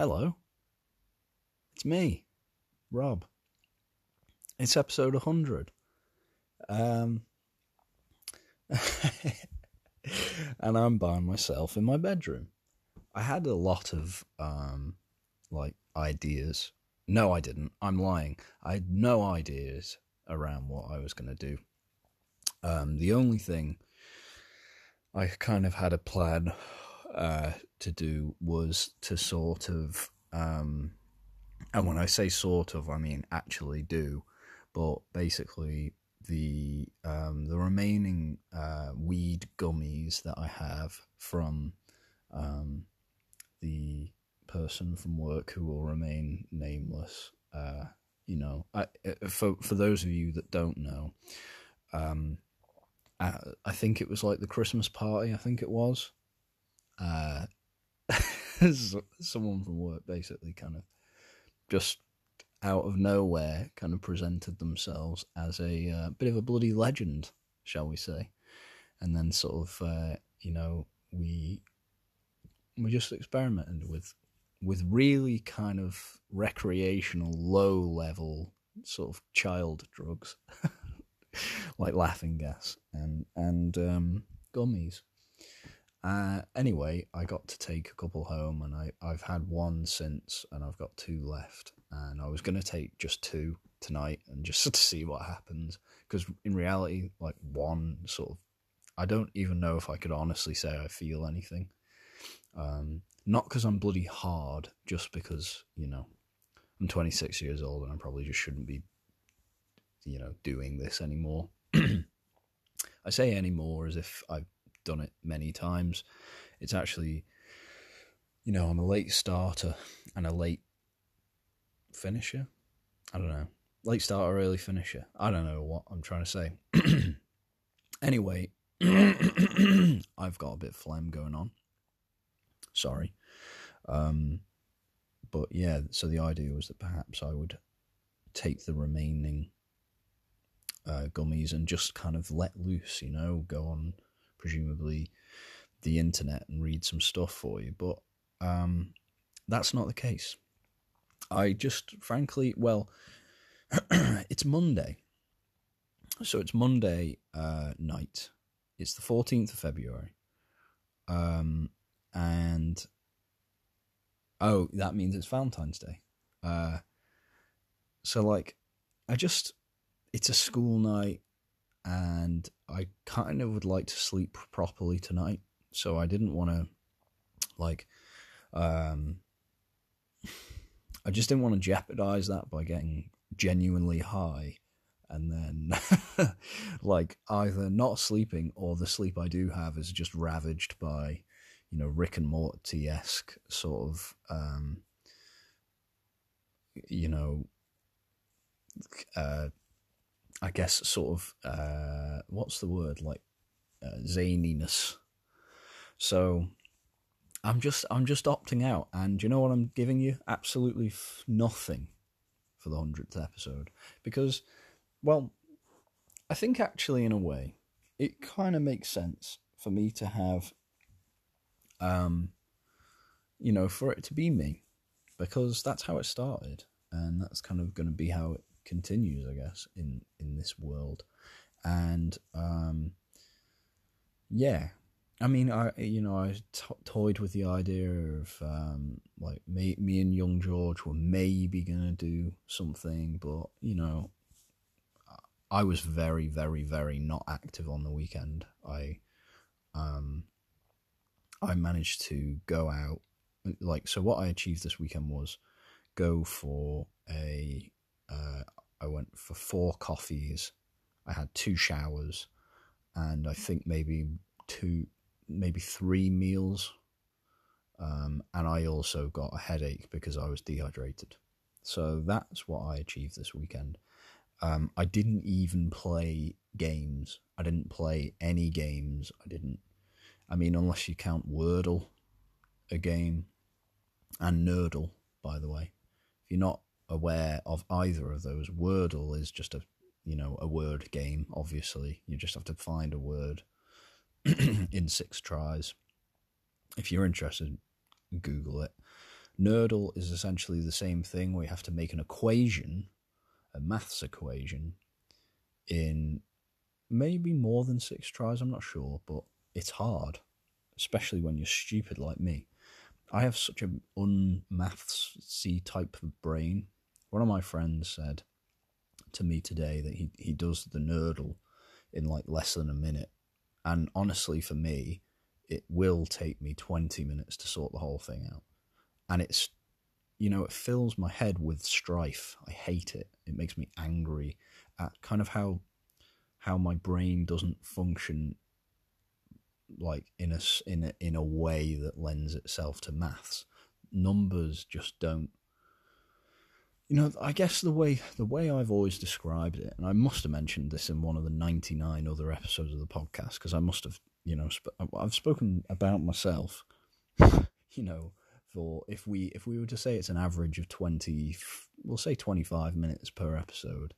Hello. It's me, Rob. It's episode 100. Um, and I'm by myself in my bedroom. I had a lot of um, like ideas. No, I didn't. I'm lying. I had no ideas around what I was going to do. Um, the only thing I kind of had a plan uh, to do was to sort of, um, and when I say sort of, I mean actually do, but basically the um, the remaining uh, weed gummies that I have from um, the person from work who will remain nameless. Uh, you know, I, uh, for for those of you that don't know, um, I, I think it was like the Christmas party. I think it was. Uh, someone from work basically kind of just out of nowhere kind of presented themselves as a uh, bit of a bloody legend, shall we say, and then sort of uh, you know we we just experimented with with really kind of recreational, low level sort of child drugs, like laughing gas and and um, gummies. Uh, anyway, I got to take a couple home, and I I've had one since, and I've got two left. And I was gonna take just two tonight, and just to see what happens. Because in reality, like one sort of, I don't even know if I could honestly say I feel anything. Um, not because I'm bloody hard, just because you know I'm 26 years old and I probably just shouldn't be, you know, doing this anymore. I say anymore as if I've done it many times. It's actually, you know, I'm a late starter and a late finisher. I don't know. Late starter, early finisher. I don't know what I'm trying to say. anyway, I've got a bit of phlegm going on. Sorry. Um, but yeah, so the idea was that perhaps I would take the remaining uh, gummies and just kind of let loose, you know, go on presumably the internet and read some stuff for you. But um, that's not the case. I just, frankly, well, it's Monday. So it's Monday uh, night. It's the 14th of February. Um, and oh, that means it's Valentine's Day. Uh, so like, I just, it's a school night, and I kind of would like to sleep properly tonight. So I didn't want to, like, um, I just didn't want to jeopardize that by getting genuinely high and then like either not sleeping or the sleep I do have is just ravaged by you know Rick and Morty esque sort of um, you know uh, I guess sort of uh, what's the word like uh, zaniness. So I'm just I'm just opting out, and you know what I'm giving you? Absolutely f- nothing for the hundredth episode because, well, I think actually in a way it kind of makes sense for me to have um, you know, for it to be me, because that's how it started, and that's kind of going to be how it continues, I guess, in in this world, and um, yeah. I mean, I you know I toyed with the idea of um, like me, me and young George were maybe gonna do something, but you know, I was very, very, very not active on the weekend. I um, I managed to go out. Like, so what I achieved this weekend was go for a. Uh, I went for four coffees. I had two showers, and I think maybe two, maybe three meals. Um, and I also got a headache because I was dehydrated. So that's what I achieved this weekend. Um, I didn't even play games. I didn't play any games. I didn't I mean, unless you count Wordle, a game, and Nerdle, by the way. If you're not aware of either of those, Wordle is just a you know a word game. Obviously, you just have to find a word in six tries. If you're interested, Google it. Nerdle is essentially the same thing We have to make an equation, a maths equation, in maybe more than six tries, I'm not sure, but it's hard, especially when you're stupid like me. I have such an unmathsy type of brain. One of my friends said to me today that he, he does the nerdle in like less than a minute. And honestly, for me, it will take me 20 minutes to sort the whole thing out. And it's, you know, it fills my head with strife. I hate it. It makes me angry at kind of how how my brain doesn't function like in a in a, in a way that lends itself to maths. Numbers just don't. You know, I guess the way the way I've always described it, and I must have mentioned this in one of the ninety nine other episodes of the podcast because I must have, you know, sp- I've spoken about myself. you know, for if we if we were to say it's an average of twenty, we'll say twenty five minutes per episode.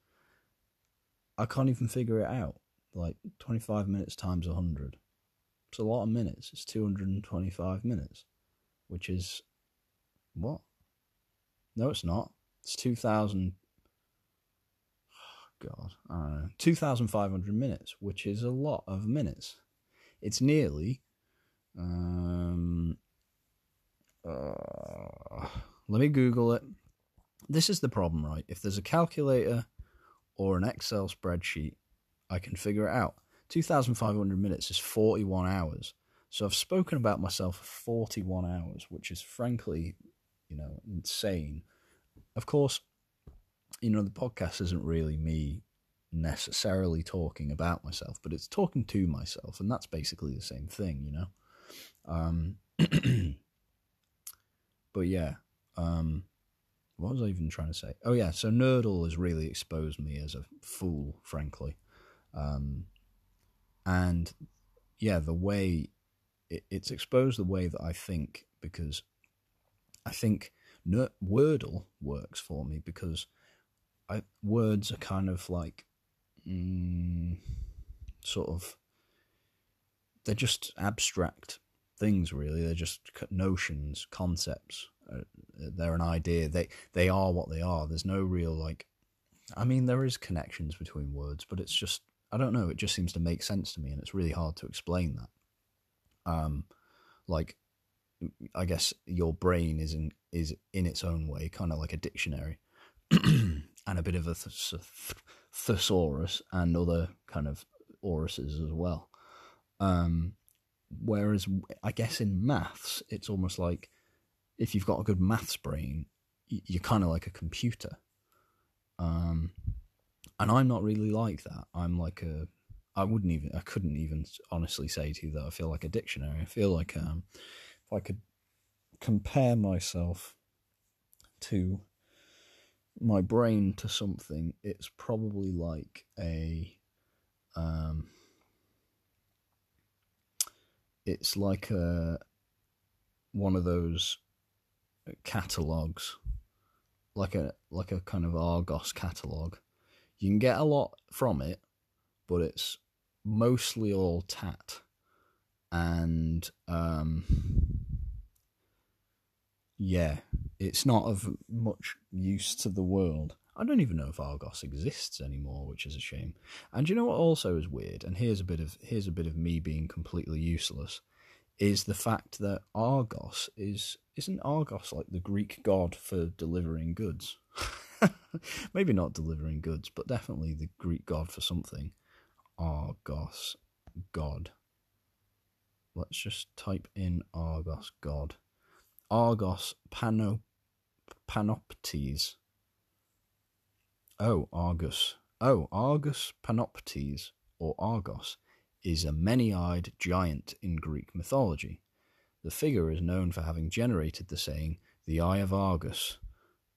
I can't even figure it out. Like twenty five minutes times hundred it's a lot of minutes. It's 225 minutes, which is what? No, it's not. It's 2,000. Oh God, I don't know. 2,500 minutes, which is a lot of minutes. It's nearly. Um, uh, let me Google it. This is the problem, right? If there's a calculator or an Excel spreadsheet, I can figure it out. 2,500 minutes is 41 hours. So I've spoken about myself for 41 hours, which is frankly, you know, insane. Of course, you know, the podcast isn't really me necessarily talking about myself, but it's talking to myself, and that's basically the same thing, you know. Um, but yeah, um, what was I even trying to say? Oh yeah, so Nerdle has really exposed me as a fool, frankly. Um, and yeah, the way it, it's exposed the way that I think because I think Wordle works for me because I, words are kind of like mm, sort of they're just abstract things really they're just notions concepts uh, they're an idea they they are what they are there's no real like i mean there is connections between words but it's just I don't know. It just seems to make sense to me, and it's really hard to explain that. Um, like, I guess your brain is in is in its own way kind of like a dictionary, and a bit of a th- thesaurus and other kind of oruses as well. Um, whereas I guess in maths, it's almost like if you've got a good maths brain, you're kind of like a computer. Um, and I'm not really like that. I'm like a I wouldn't even I couldn't even honestly say to you that I feel like a dictionary. I feel like um, I could compare myself to my brain to something, it's probably like a um, it's like a one of those catalogs, like a like a kind of Argos catalog you can get a lot from it, but it's mostly all tat. And um, yeah, it's not of much use to the world. I don't even know if Argos exists anymore, which is a shame. And you know what also is weird? And here's a bit of here's a bit of me being completely useless, is the fact that Argos is isn't Argos like the Greek god for delivering goods? Maybe not delivering goods, but definitely the Greek god for something. Argos god. Let's just type in Argos god. Argos pano, panoptes. Oh, Argus. Oh, Argus panoptes, or Argos, is a many eyed giant in Greek mythology. The figure is known for having generated the saying, the eye of Argus,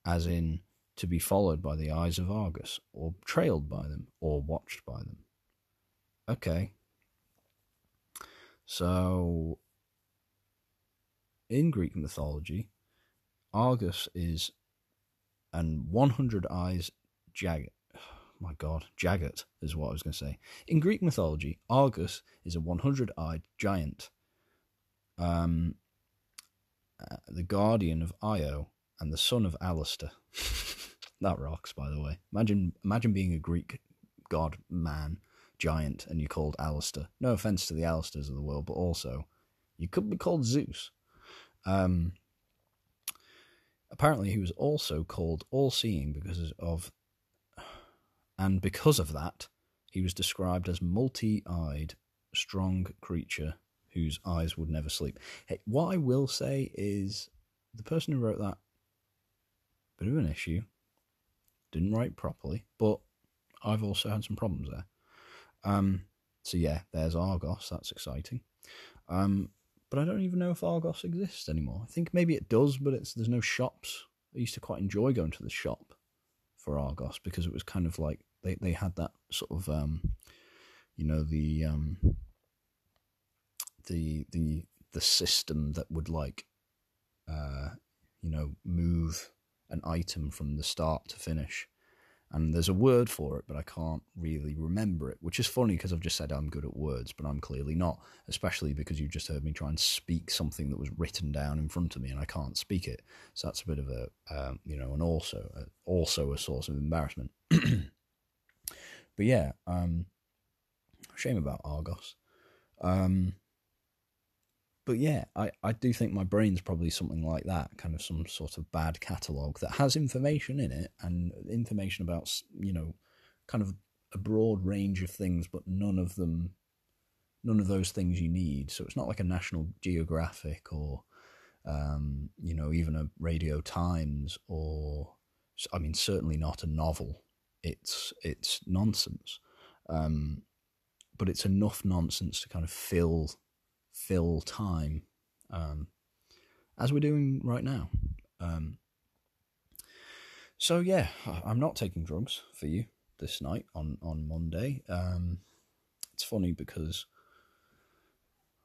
as in to be followed by the eyes of Argus, or trailed by them, or watched by them. Okay. So, in Greek mythology, Argus is and 100 eyes jagged. My god, jagged is what I was going to say. In Greek mythology, Argus is a 100 eyed giant. Um, uh, the guardian of Io, and the son of Alistair. that rocks, by the way. Imagine, imagine being a Greek god man giant and you're called Alistair. No offense to the Alistairs of the world, but also you could be called Zeus. Um, apparently, he was also called All Seeing because of, and because of that, he was described as multi eyed, strong creature whose eyes would never sleep. Hey, what I will say is the person who wrote that, bit of an issue, didn't write properly, but I've also had some problems there. Um, so yeah, there's Argos. That's exciting. Um, but I don't even know if Argos exists anymore. I think maybe it does, but it's there's no shops. I used to quite enjoy going to the shop for Argos because it was kind of like they, they had that sort of um, you know the um, the the the system that would like uh, you know move an item from the start to finish and there's a word for it, but I can't really remember it, which is funny because I've just said I'm good at words, but I'm clearly not, especially because you just heard me try and speak something that was written down in front of me and I can't speak it. So that's a bit of a, um, you know, and also, uh, also a source of embarrassment. but yeah, um, shame about Argos. Um, but yeah, I, I do think my brain's probably something like that, kind of some sort of bad catalogue that has information in it and information about, you know, kind of a broad range of things, but none of them, none of those things you need. So it's not like a National Geographic or, um, you know, even a Radio Times or, I mean, certainly not a novel. It's it's nonsense, um, but it's enough nonsense to kind of fill fill time, um, as we're doing right now. Um, so yeah, I'm not taking drugs for you this night on on Monday. Um, it's funny because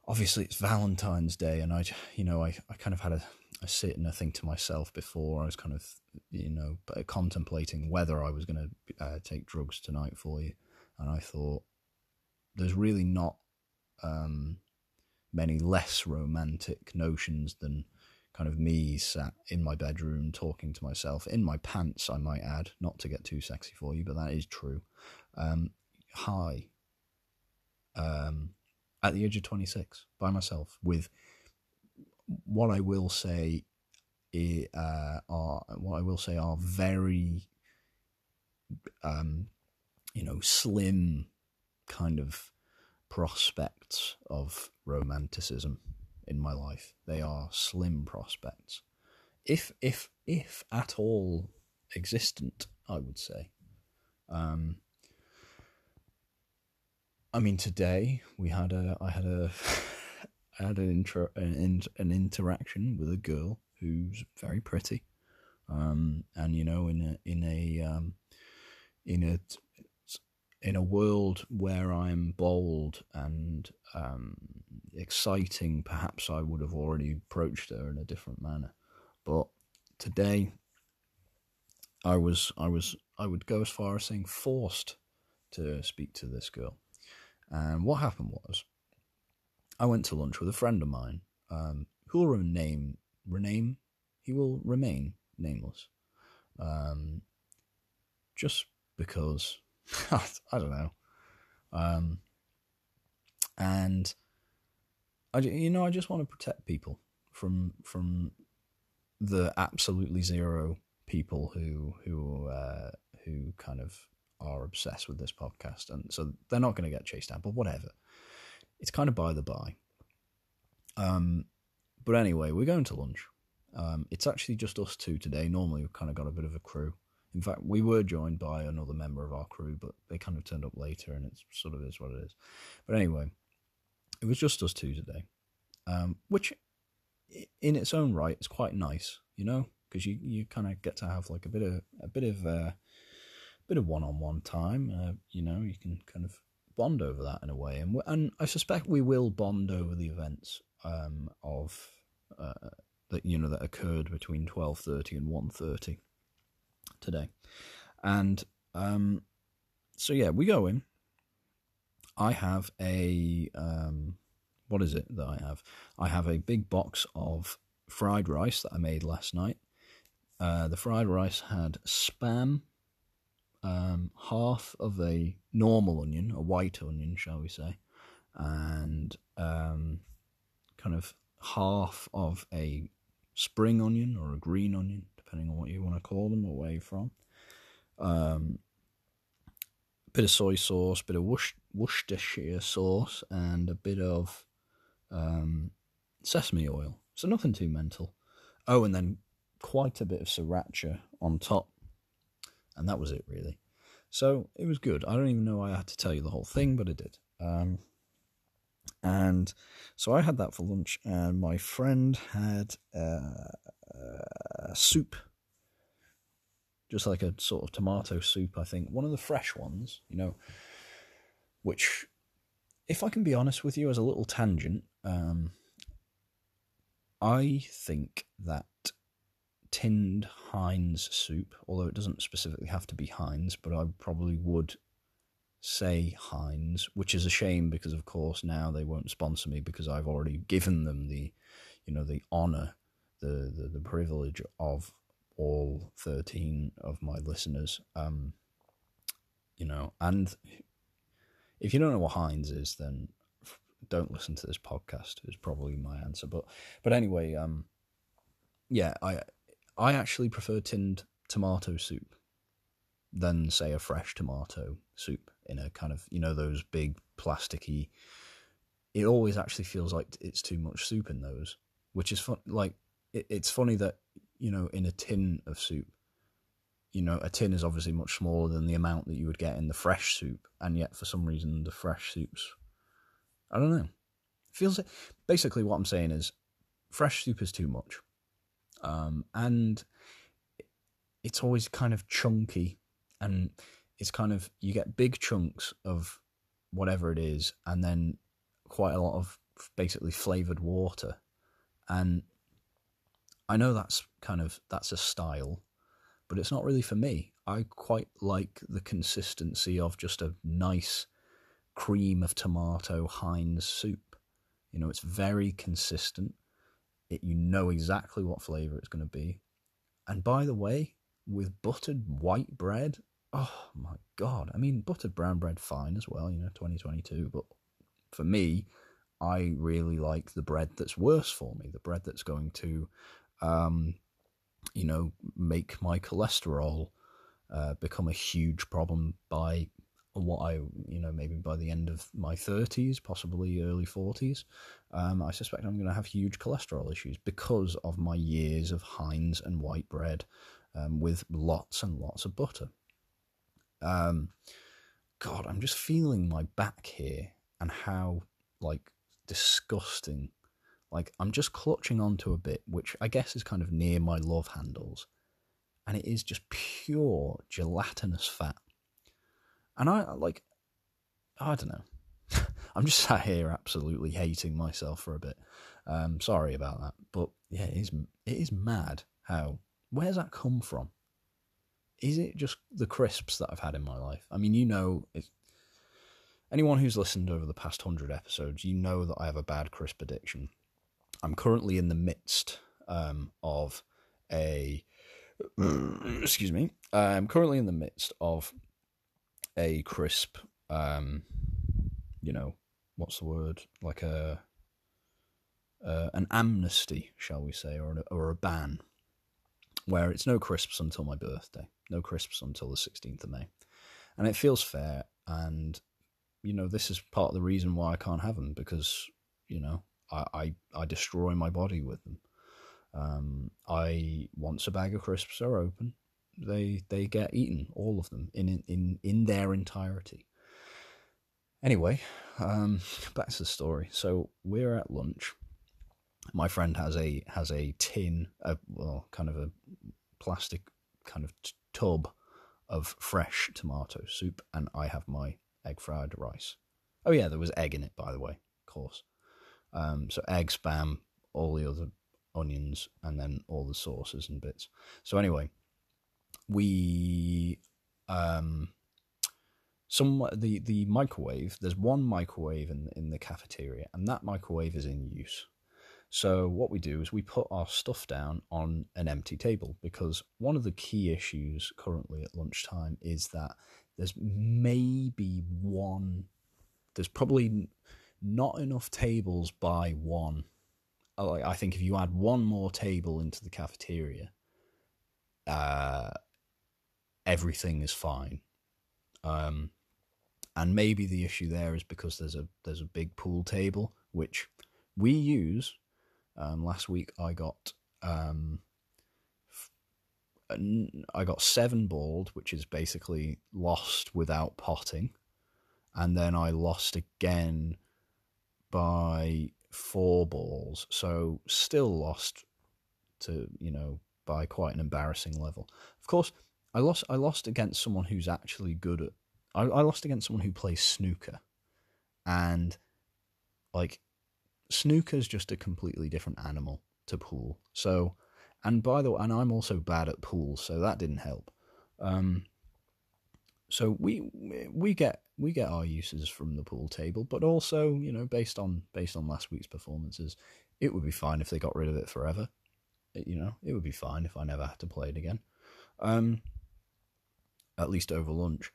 obviously it's Valentine's Day, and I, you know, I, I kind of had a, a sit and a think to myself before I was kind of, you know, contemplating whether I was going to uh, take drugs tonight for you, and I thought there's really not um, many less romantic notions than kind of me sat in my bedroom talking to myself in my pants, I might add, not to get too sexy for you, but that is true. Um, high, um, at the age of 26, by myself, with what I will say uh, are what I will say are very, um, you know, slim kind of prospects of romanticism in my life. They are slim prospects, if if if at all existent. I would say. Um, I mean, today we had a I had a I had an intro an, an interaction with a girl who's very pretty, um, and you know in a in a um, in a in a world where I'm bold and um, exciting, perhaps I would have already approached her in a different manner. But today, I was, I was, I would go as far as saying forced to speak to this girl. And what happened was, I went to lunch with a friend of mine um, who will remain, rename, he will remain nameless, um, just because I don't know. Um, and I, you know, I just want to protect people from from the absolutely zero people who who uh, who kind of are obsessed with this podcast, and so they're not going to get chased out. But whatever, it's kind of by the by. Um, but anyway, we're going to lunch. Um, it's actually just us two today. Normally, we've kind of got a bit of a crew. In fact, we were joined by another member of our crew, but they kind of turned up later, and it sort of is what it is. But anyway, it was just us two today, um, which, in its own right, is quite nice, you know, because you, you kind of get to have like a bit of a bit of uh, bit of one on one time. Uh, you know, you can kind of bond over that in a way, and and I suspect we will bond over the events um, of uh, that you know that occurred between twelve thirty and one thirty today. And um, so, yeah, we go in. I have a. Um, what is it that I have? I have a big box of fried rice that I made last night. Uh, the fried rice had spam, um, half of a normal onion, a white onion, shall we say, and um, kind of half of a spring onion or a green onion, depending on what you want to call them you're from. Um, bit of soy sauce, bit of Worcestershire sauce, and a bit of um, sesame oil. So nothing too mental. Oh, and then quite a bit of sriracha on top. And that was it, really. So it was good. I don't even know why I had to tell you the whole thing, but I did. Um, and so I had that for lunch, and my friend had uh, uh, soup, just like a sort of tomato soup, I think. One of the fresh ones, you know, which, if I can be honest with you, as a little tangent, um, I think that tinned Heinz soup, although it doesn't specifically have to be Heinz, but I probably would say Heinz, which is a shame because of course now they won't sponsor me because I've already given them the, you know, the honor, the the, the privilege of all thirteen of my listeners. Um, you know, and if you don't know what Heinz is, then don't listen to this podcast. Is probably my answer. But but anyway, um, yeah, I I actually prefer tinned tomato soup than say a fresh tomato soup in a kind of you know those big plasticky. It always actually feels like it's too much soup in those, which is fun. Like it, it's funny that you know in a tin of soup, you know a tin is obviously much smaller than the amount that you would get in the fresh soup, and yet for some reason the fresh soups, I don't know, feels basically what I'm saying is fresh soup is too much, um, and it's always kind of chunky and it's kind of you get big chunks of whatever it is, and then quite a lot of basically flavored water. And I know that's kind of that's a style, but it's not really for me. I quite like the consistency of just a nice cream of tomato Heinz soup. You know, it's very consistent. It you know exactly what flavor it's going to be. And by the way, with buttered white bread, oh my god! I mean, buttered brown bread, fine as well. You know, 2022. But for me, I really like the bread that's worse for me. The bread that's going to, um, you know, make my cholesterol uh, become a huge problem by what I, you know, maybe by the end of my 30s, possibly early 40s, um, I suspect I'm going to have huge cholesterol issues because of my years of Heinz and white bread um, with lots and lots of butter. Um, God, I'm just feeling my back here and how like disgusting. Like I'm just clutching onto a bit, which I guess is kind of near my love handles, and it is just pure gelatinous fat. And I like, I don't know. I'm just sat here absolutely hating myself for a bit. Um, sorry about that, but yeah, it is. It is mad how. Where's that come from? is it just the crisps that I've had in my life? I mean, you know, anyone who's listened over the past hundred episodes, you know that I have a bad crisp addiction. I'm currently in the midst um, of a excuse me. I'm currently in the midst of a crisp. Um, you know, what's the word? Like a uh, an amnesty, shall we say, or or a ban, where it's no crisps until my birthday no crisps until the 16th of May. And it feels fair. And, you know, this is part of the reason why I can't have them because, you know, I, I, I destroy my body with them. Um, I once a bag of crisps are open, they they get eaten, all of them in in in their entirety. Anyway, um, back to the story. So we're at lunch. My friend has a has a tin, a, well, kind of a plastic kind of tub of fresh tomato soup, and I have my egg fried rice. Oh yeah, there was egg in it, by the way, of course. Um, so egg, spam, all the other onions, and then all the sauces and bits. So anyway, we um, some the the microwave. There's one microwave in in the cafeteria, and that microwave is in use. So what we do is we put our stuff down on an empty table because one of the key issues currently at lunchtime is that there's maybe one there's probably not enough tables by one. I think if you add one more table into the cafeteria, uh, everything is fine. Um, and maybe the issue there is because there's a there's a big pool table which we use. Um, last week I got um, I got seven balled, which is basically lost without potting, and then I lost again by four balls, so still lost to you know by quite an embarrassing level. Of course, I lost I lost against someone who's actually good at I, I lost against someone who plays snooker, and like snooker's just a completely different animal to pool. So, and by the way, and I'm also bad at pool, so that didn't help. Um, so we we get we get our uses from the pool table, but also you know based on based on last week's performances, it would be fine if they got rid of it forever. You know, it would be fine if I never had to play it again. Um, at least over lunch.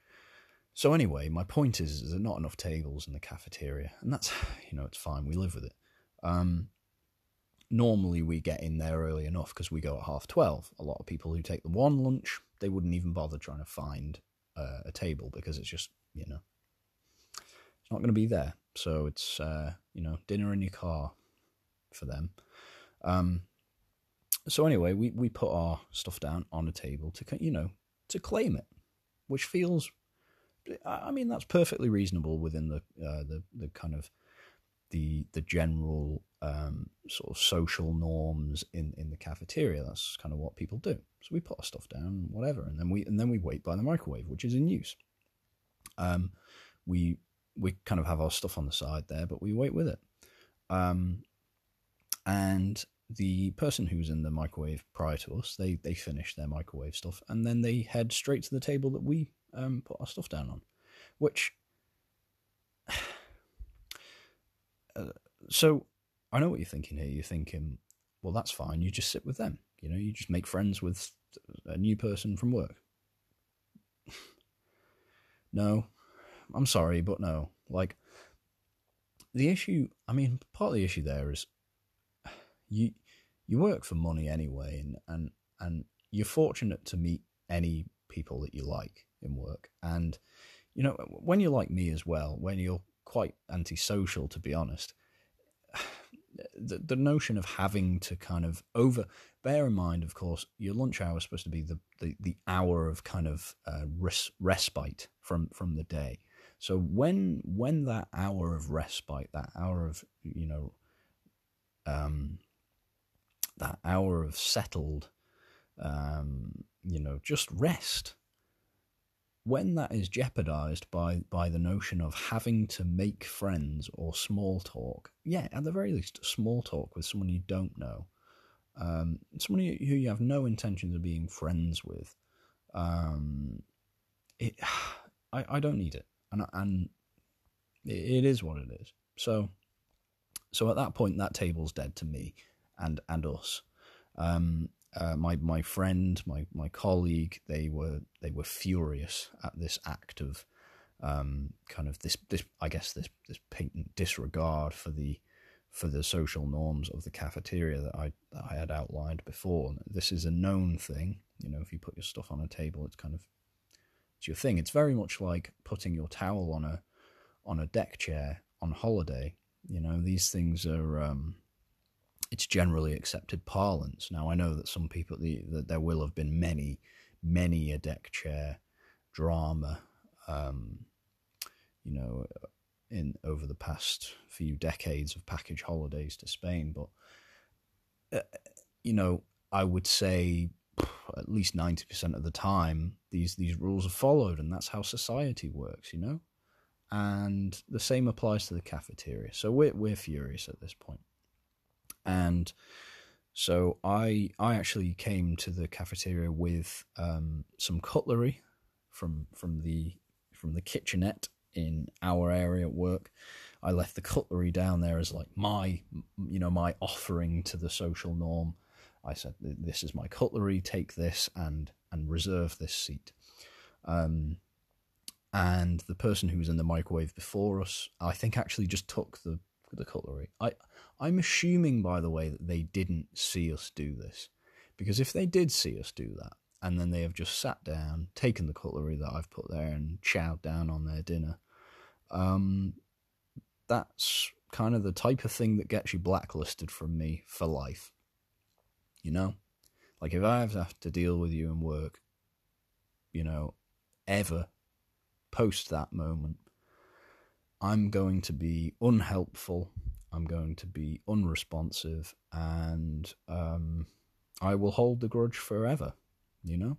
So anyway, my point is, is there are not enough tables in the cafeteria, and that's you know it's fine. We live with it. Um, normally we get in there early enough because we go at half twelve. A lot of people who take the one lunch, they wouldn't even bother trying to find uh, a table because it's just you know it's not going to be there. So it's uh, you know dinner in your car for them. Um, so anyway, we we put our stuff down on a table to you know to claim it, which feels I mean, that's perfectly reasonable within the uh, the the kind of the the general um, sort of social norms in, in the cafeteria. That's kind of what people do. So we put our stuff down, whatever, and then we and then we wait by the microwave, which is in use. Um, we we kind of have our stuff on the side there, but we wait with it. Um, and the person who's in the microwave prior to us, they they finish their microwave stuff, and then they head straight to the table that we um, put our stuff down on, which. Uh, so I know what you're thinking here. You're thinking, well, that's fine. You just sit with them. You know, you just make friends with a new person from work. no, I'm sorry, but no. Like, the issue, I mean, part of the issue there is you you work for money anyway, and, and, and you're fortunate to meet any people that you like in work. And, you know, when you're like me as well, when you're quite antisocial, to be honest, the, the notion of having to kind of over bear in mind, of course, your lunch hour is supposed to be the, the, the hour of kind of uh, res, respite from, from the day. So when when that hour of respite, that hour of you know, um, that hour of settled, um, you know, just rest when that is jeopardized by by the notion of having to make friends or small talk, yeah, at the very least, small talk with someone you don't know, um, someone who you have no intentions of being friends with, um, it, I, I don't need it, and and it is what it is. So, so at that point, that table's dead to me and and us. Um, uh, my my friend, my my colleague, they were they were furious at this act of um, kind of this this I guess this this patent disregard for the for the social norms of the cafeteria that I that I had outlined before. This is a known thing. You know, if you put your stuff on a table, it's kind of it's your thing. It's very much like putting your towel on a on a deck chair on holiday. You know, these things are um, it's generally accepted parlance. Now, I know that some people, the, that there will have been many, many a deck chair drama, um, you know, in over the past few decades of package holidays to Spain. But, uh, you know, I would say at least 90% of the time, these, these rules are followed, and that's how society works, you know? And the same applies to the cafeteria. So we're, we're furious at this point and so I I actually came to the cafeteria with um, some cutlery from from the from the kitchenette in our area at work, I left the cutlery down there as like my, you know, my offering to the social norm. I said, "This is my cutlery. Take this and and reserve this seat." Um, and the person who was in the microwave before us, I think, actually just took the the cutlery. I I'm assuming, by the way, that they didn't see us do this, because if they did see us do that, and then they have just sat down, taken the cutlery that I've put there, and chowed down on their dinner, um, that's kind of the type of thing that gets you blacklisted from me for life. You know, like if I have to deal with you in work, you know, ever post that moment, I'm going to be unhelpful. I'm going to be unresponsive, and um, I will hold the grudge forever. You know.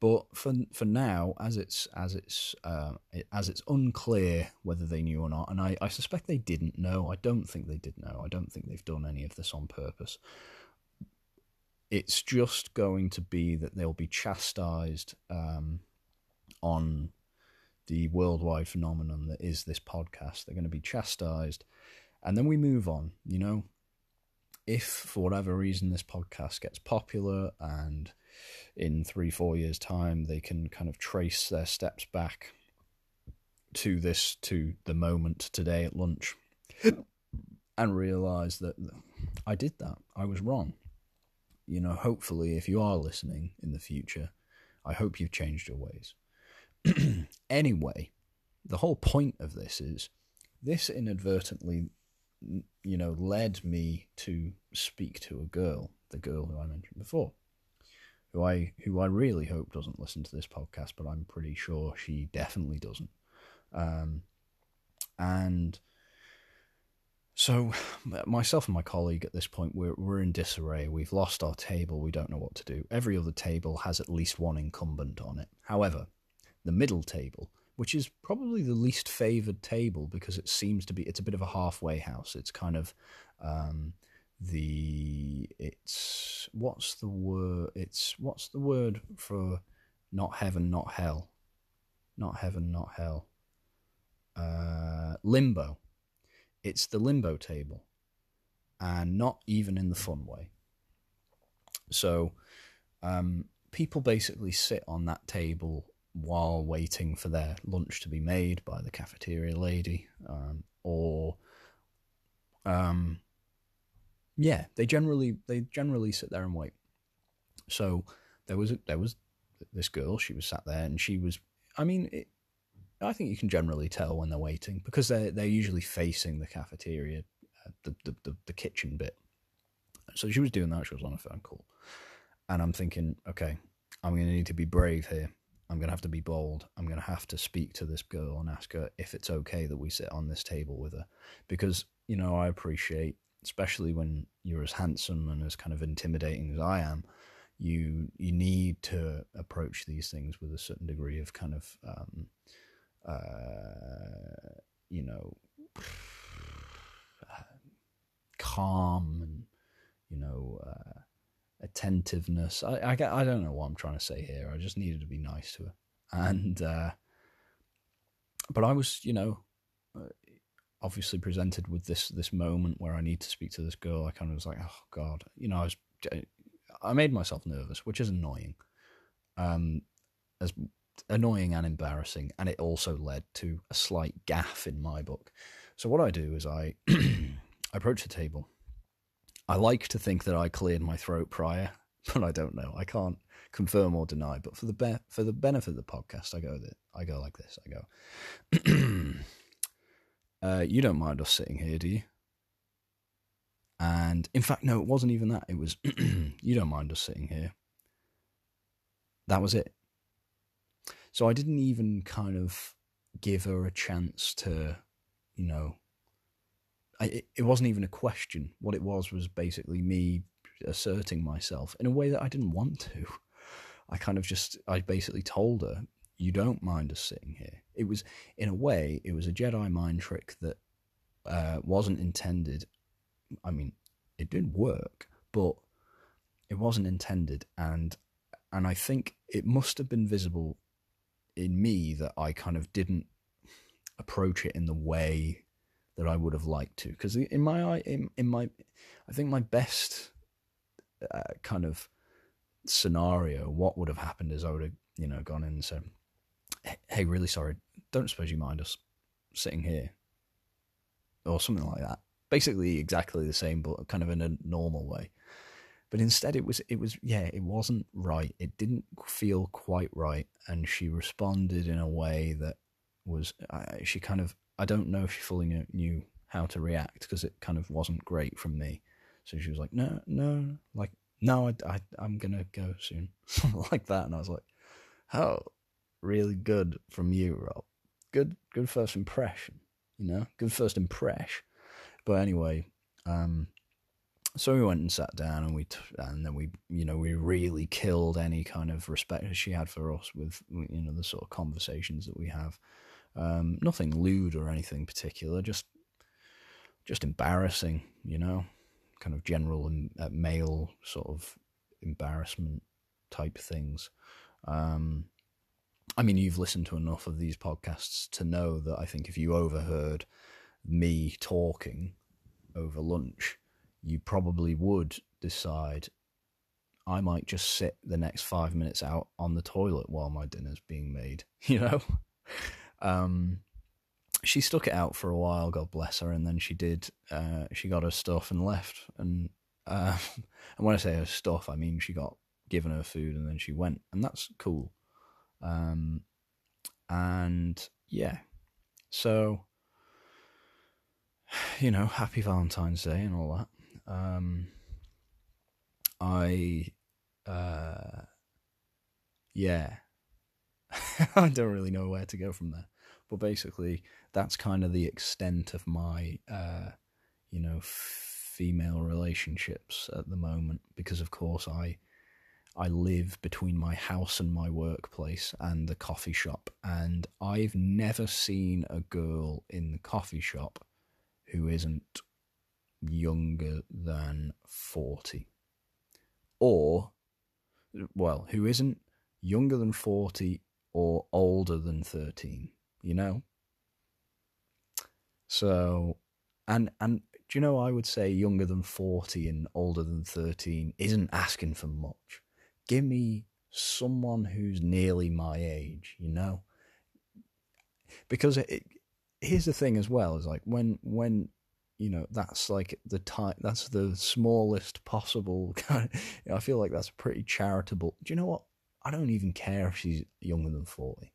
But for for now, as it's as it's uh, as it's unclear whether they knew or not, and I, I suspect they didn't know. I don't think they did know. I don't think they've done any of this on purpose. It's just going to be that they'll be chastised um, on the worldwide phenomenon that is this podcast. They're going to be chastised, and then we move on. You know, if for whatever reason this podcast gets popular and in three, four years' time, they can kind of trace their steps back to this, to the moment today at lunch, and realize that I did that. I was wrong. You know, hopefully, if you are listening in the future, I hope you've changed your ways. anyway, the whole point of this is this inadvertently, you know, led me to speak to a girl, the girl who I mentioned before who I who I really hope doesn't listen to this podcast, but I'm pretty sure she definitely doesn't. Um, and so, myself and my colleague at this point we're we're in disarray. We've lost our table. We don't know what to do. Every other table has at least one incumbent on it. However, the middle table, which is probably the least favoured table because it seems to be it's a bit of a halfway house. It's kind of um, the it's what's the word it's what's the word for not heaven not hell? Not heaven not hell. Uh, limbo. It's the limbo table and not even in the fun way. So um, people basically sit on that table while waiting for their lunch to be made by the cafeteria lady um, or um, yeah, they generally they generally sit there and wait. So there was a, there was this girl. She was sat there, and she was. I mean, it, I think you can generally tell when they're waiting because they're they're usually facing the cafeteria, uh, the, the, the the kitchen bit. So she was doing that. She was on a phone call, and I'm thinking, okay, I'm going to need to be brave here. I'm going to have to be bold. I'm going to have to speak to this girl and ask her if it's okay that we sit on this table with her, because you know I appreciate especially when you're as handsome and as kind of intimidating as I am, you you need to approach these things with a certain degree of kind of um, uh, you know calm and you know uh, attentiveness. I, I I don't know what I'm trying to say here. I just needed to be nice to her, and uh, but I was you know obviously presented with this this moment where I need to speak to this girl, I kind of was like, oh god, you know, I was I made myself nervous, which is annoying, um, as annoying and embarrassing, and it also led to a slight gaffe in my book. So what I do is I approach the table. I like to think that I cleared my throat prior, but I don't know. I can't confirm or deny. But for the be- for the benefit of the podcast, I go that I go like this. I go. uh, you don't mind us sitting here, do you? And in fact, no, it wasn't even that. It was, you don't mind us sitting here. That was it. So I didn't even kind of give her a chance to, you know, I, it, wasn't even a question. What it was was basically me asserting myself in a way that I didn't want to. I kind of just, I basically told her, you don't mind us sitting here. It was, in a way, it was a Jedi mind trick that uh, wasn't intended. I mean, it did work, but it wasn't intended, and and I think it must have been visible in me that I kind of didn't. approach it in the way that I would have liked to. Because in my in, in my, I think my best uh, kind of scenario, what would have happened is I would have you know gone in and said, "Hey, really sorry, don't suppose you mind us sitting here," or something like that. Basically, exactly the same, but kind of in a normal way. But instead, it was it was yeah, it wasn't right. It didn't feel quite right, and she responded in a way that was uh, she kind of I don't know if she fully knew how to react because it kind of wasn't great from me. So she was like, no, no, like no, I, I I'm gonna go soon, like that, and I was like, oh, really good from you, Rob. Good, good first impression. You know, good first impression. But anyway, um, so we went and sat down and we t- and then we you know we really killed any kind of respect she had for us with you know the sort of conversations that we have um, nothing lewd or anything particular just just embarrassing you know kind of general and uh, male sort of embarrassment type things um, I mean you've listened to enough of these podcasts to know that I think if you overheard me talking over lunch you probably would decide I might just sit the next five minutes out on the toilet while my dinner's being made, you know? Um, she stuck it out for a while, God bless her, and then she did, uh, she got her stuff and left. And, uh, and when I say her stuff, I mean she got given her food and then she went, and that's cool. Um, and yeah, so, you know, happy Valentine's Day and all that. Um, I, uh, yeah, I don't really know where to go from there. But basically, that's kind of the extent of my, uh, you know, female relationships at the moment. Because of course, I, I live between my house and my workplace and the coffee shop, and I've never seen a girl in the coffee shop who isn't younger than 40. Or, well, who isn't younger than 40 or older than 13, you know? So, and, and do you know, I would say younger than 40 and older than 13 isn't asking for much. Give me someone who's nearly my age, you know? Because it, here's the thing as well is like when when you know that's like the type that's the smallest possible kind of, you know, i feel like that's pretty charitable do you know what i don't even care if she's younger than 40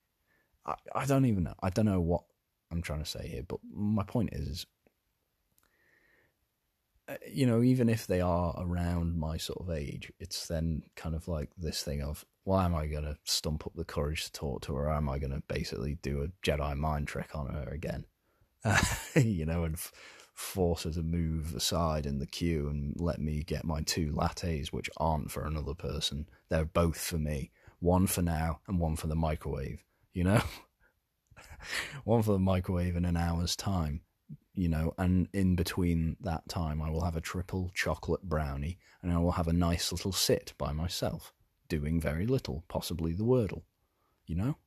i, I don't even know i don't know what i'm trying to say here but my point is uh, you know even if they are around my sort of age it's then kind of like this thing of why am i going to stump up the courage to talk to her or am i going to basically do a jedi mind trick on her again you know and f- force her to move aside in the queue and let me get my two lattes, which aren't for another person. They're both for me. One for now and one for the microwave, you know? one for the microwave in an hour's time, you know, and in between that time, I will have a triple chocolate brownie and I will have a nice little sit by myself, doing very little, possibly the Wordle, you know?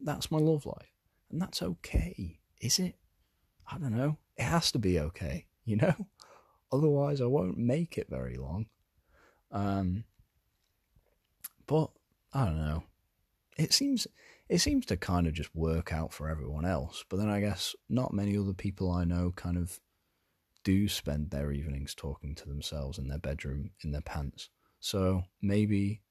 That's my love life. And that's okay, is it? I don't know it has to be okay, you know? Otherwise, I won't make it very long. Um, but I don't know. It seems it seems to kind of just work out for everyone else. But then I guess not many other people I know kind of do spend their evenings talking to themselves in their bedroom in their pants. So maybe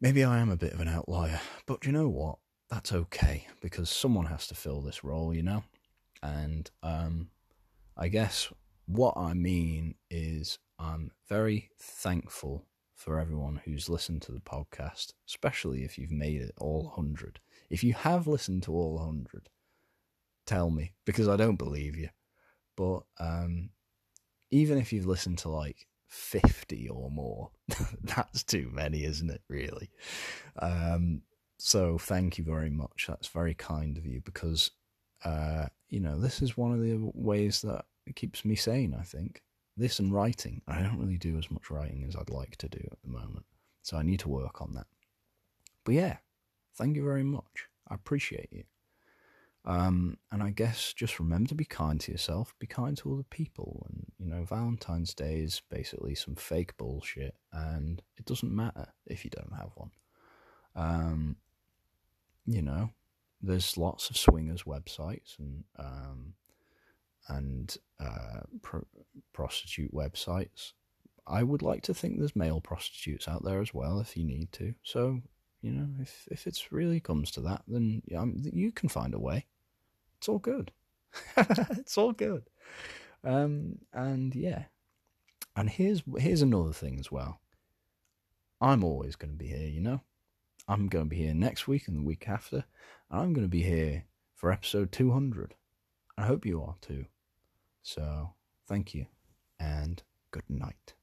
maybe I am a bit of an outlier. But you know what? That's okay because someone has to fill this role, you know? And um, I guess what I mean is I'm very thankful for everyone who's listened to the podcast, especially if you've made it all 100. If you have listened to all 100, tell me because I don't believe you. But um, even if you've listened to like 50 or more, that's too many, isn't it, really? Um, so thank you very much. That's very kind of you because uh, you know, this is one of the ways that keeps me sane, I think. This and writing. I don't really do as much writing as I'd like to do at the moment. So I need to work on that. But yeah, thank you very much. I appreciate you. Um, and I guess just remember to be kind to yourself, be kind to other people. And, you know, Valentine's Day is basically some fake bullshit, and it doesn't matter if you don't have one. Um, you know, there's lots of swingers websites and um, and uh, pro- prostitute websites. I would like to think there's male prostitutes out there as well if you need to. So you know, if if it really comes to that, then um, you can find a way. It's all good. it's all good. Um, and yeah, and here's here's another thing as well. I'm always going to be here, you know. I'm going to be here next week and the week after, and I'm going to be here for episode 200. I hope you are too. So, thank you and good night.